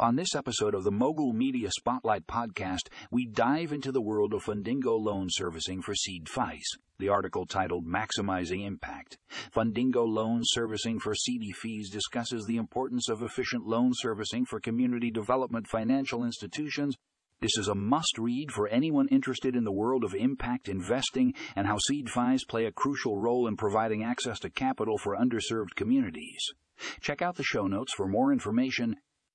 On this episode of the Mogul Media Spotlight podcast, we dive into the world of Fundingo loan servicing for CDFIs. The article titled Maximizing Impact. Fundingo Loan Servicing for CDFIs discusses the importance of efficient loan servicing for community development financial institutions. This is a must read for anyone interested in the world of impact investing and how CDFIs play a crucial role in providing access to capital for underserved communities. Check out the show notes for more information